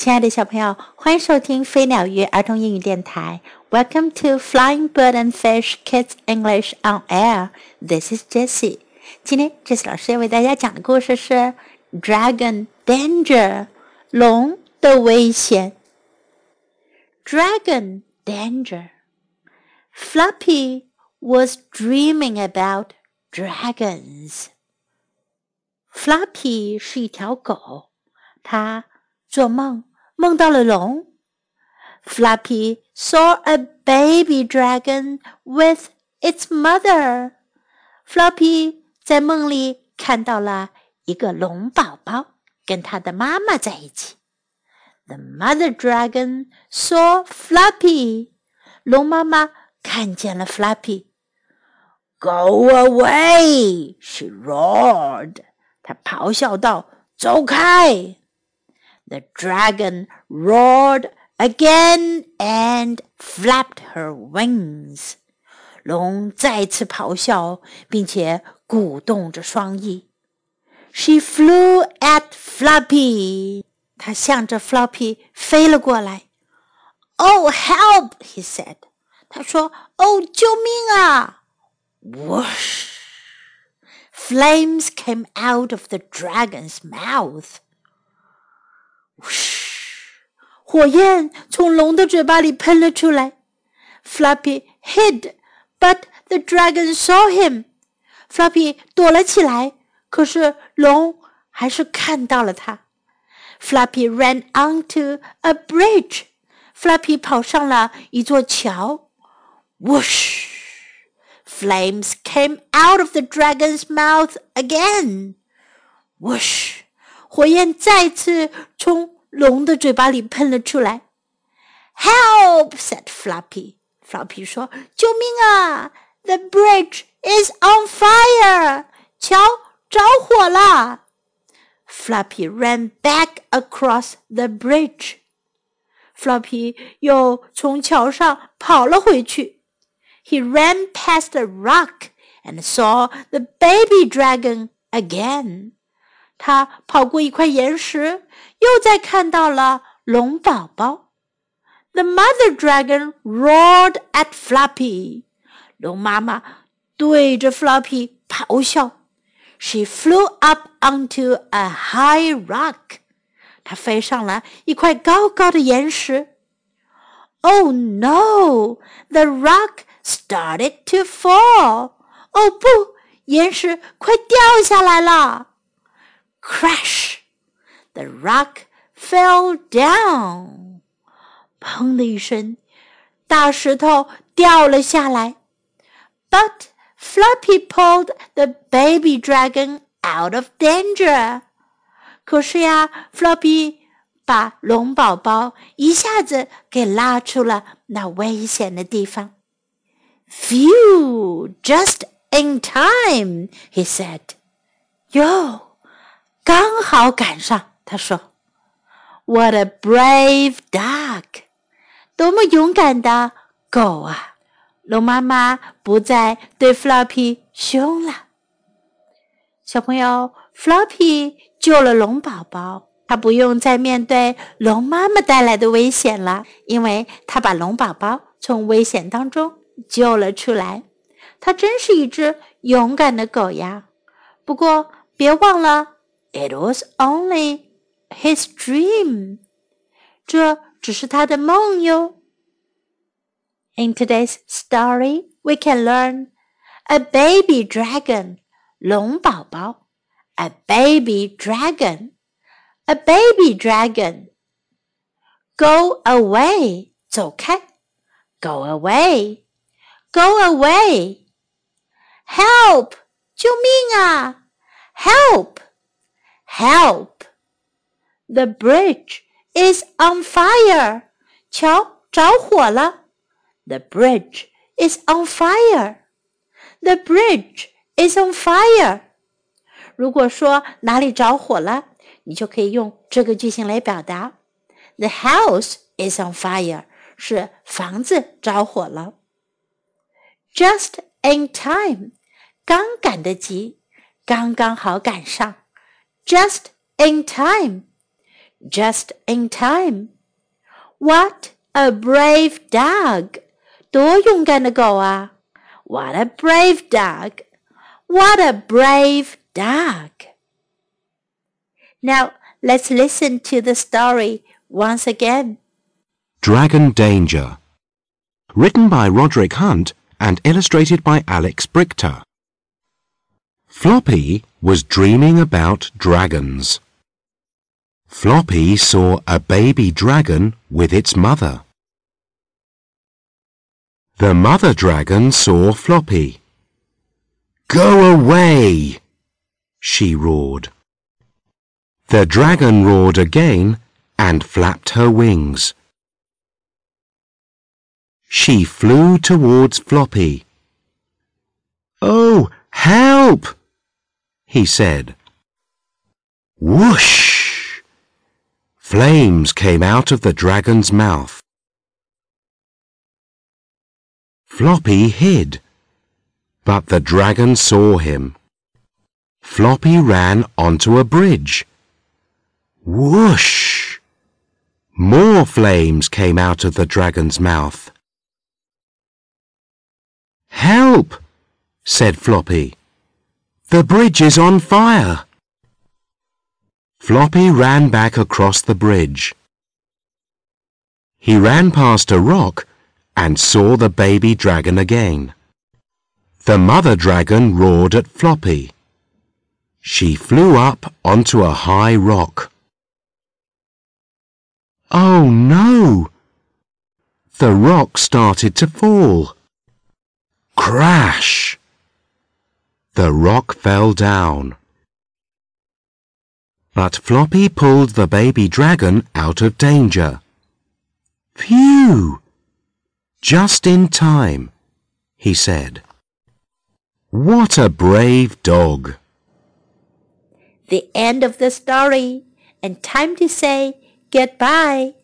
亲爱的小朋友，欢迎收听飞鸟鱼儿童英语电台。Welcome to Flying Bird and Fish Kids English on Air. This is Jessie. 今天 Jessie 老师要为大家讲的故事是《Dragon Danger》龙的危险。Dragon Danger. Fluffy was dreaming about dragons. Fluffy 是一条狗，它做梦 梦到了龙。，Flappy saw a baby dragon with its mother. Flappy 在梦里看到了一个龙宝宝跟他的妈妈在一起。The mother dragon saw Flappy 龙妈妈看见了 Flappy Go away! She roared. 她咆哮道：“走开！” The dragon roared again and flapped her wings. 龙再次咆哮，并且鼓动着双翼。She flew at Floppy. 她向着 Floppy 飞了过来。Oh, help! He said. 他说：“哦，救命啊！” Whoosh! Flames came out of the dragon's mouth. 火焰从龙的嘴巴里喷了出来。Floppy hid, but the dragon saw him. Floppy 躲了起来，可是龙还是看到了他。Floppy ran onto a bridge. Floppy 跑上了一座桥。Whoosh! Flames came out of the dragon's mouth again. Whoosh! 火焰再次从龙的嘴巴里喷了出来。"Help!" said Floppy. Floppy 说：“救命啊！The bridge is on fire！桥着火了。” Floppy ran back across the bridge. Floppy 又从桥上跑了回去。He ran past the rock and saw the baby dragon again. 他跑过一块岩石，又再看到了龙宝宝。The mother dragon roared at Floppy。龙妈妈对着 Floppy 咆哮。She flew up onto a high rock。她飞上了一块高高的岩石。Oh no! The rock started to fall. 哦不，岩石快掉下来了。Crash! The rock fell down. 砰的一声，大石头掉了下来。But Floppy pulled the baby dragon out of danger. 可是呀，Floppy 把龙宝宝一下子给拉出了那危险的地方。Phew! Just in time, he said. Yo! 刚好赶上，他说：“What a brave duck！多么勇敢的狗啊！”龙妈妈不再对 Floppy 凶了。小朋友，Floppy 救了龙宝宝，他不用再面对龙妈妈带来的危险了，因为他把龙宝宝从危险当中救了出来。他真是一只勇敢的狗呀！不过别忘了。It was only his dream. 这只是他的梦哟。In today's story, we can learn a baby dragon, 龙宝宝，a baby dragon, a baby dragon. Go away, 走开，go away, go away. Help, 救命啊！Help. Help! The bridge is on fire. 桥着火了。The bridge is on fire. The bridge is on fire. 如果说哪里着火了，你就可以用这个句型来表达。The house is on fire 是房子着火了。Just in time，刚赶得及，刚刚好赶上。Just in time! Just in time! What a brave dog! 多勇敢的狗啊！What a brave dog! What a brave dog! Now let's listen to the story once again. Dragon Danger. Written by Roderick Hunt and illustrated by Alex Brychta. Floppy was dreaming about dragons. Floppy saw a baby dragon with its mother. The mother dragon saw Floppy. Go away! she roared. The dragon roared again and flapped her wings. She flew towards Floppy. Oh, help! He said. Whoosh! Flames came out of the dragon's mouth. Floppy hid, but the dragon saw him. Floppy ran onto a bridge. Whoosh! More flames came out of the dragon's mouth. Help! said Floppy. The bridge is on fire. Floppy ran back across the bridge. He ran past a rock and saw the baby dragon again. The mother dragon roared at Floppy. She flew up onto a high rock. Oh no! The rock started to fall. Crash! The rock fell down. But Floppy pulled the baby dragon out of danger. Phew! Just in time, he said. What a brave dog! The end of the story, and time to say goodbye.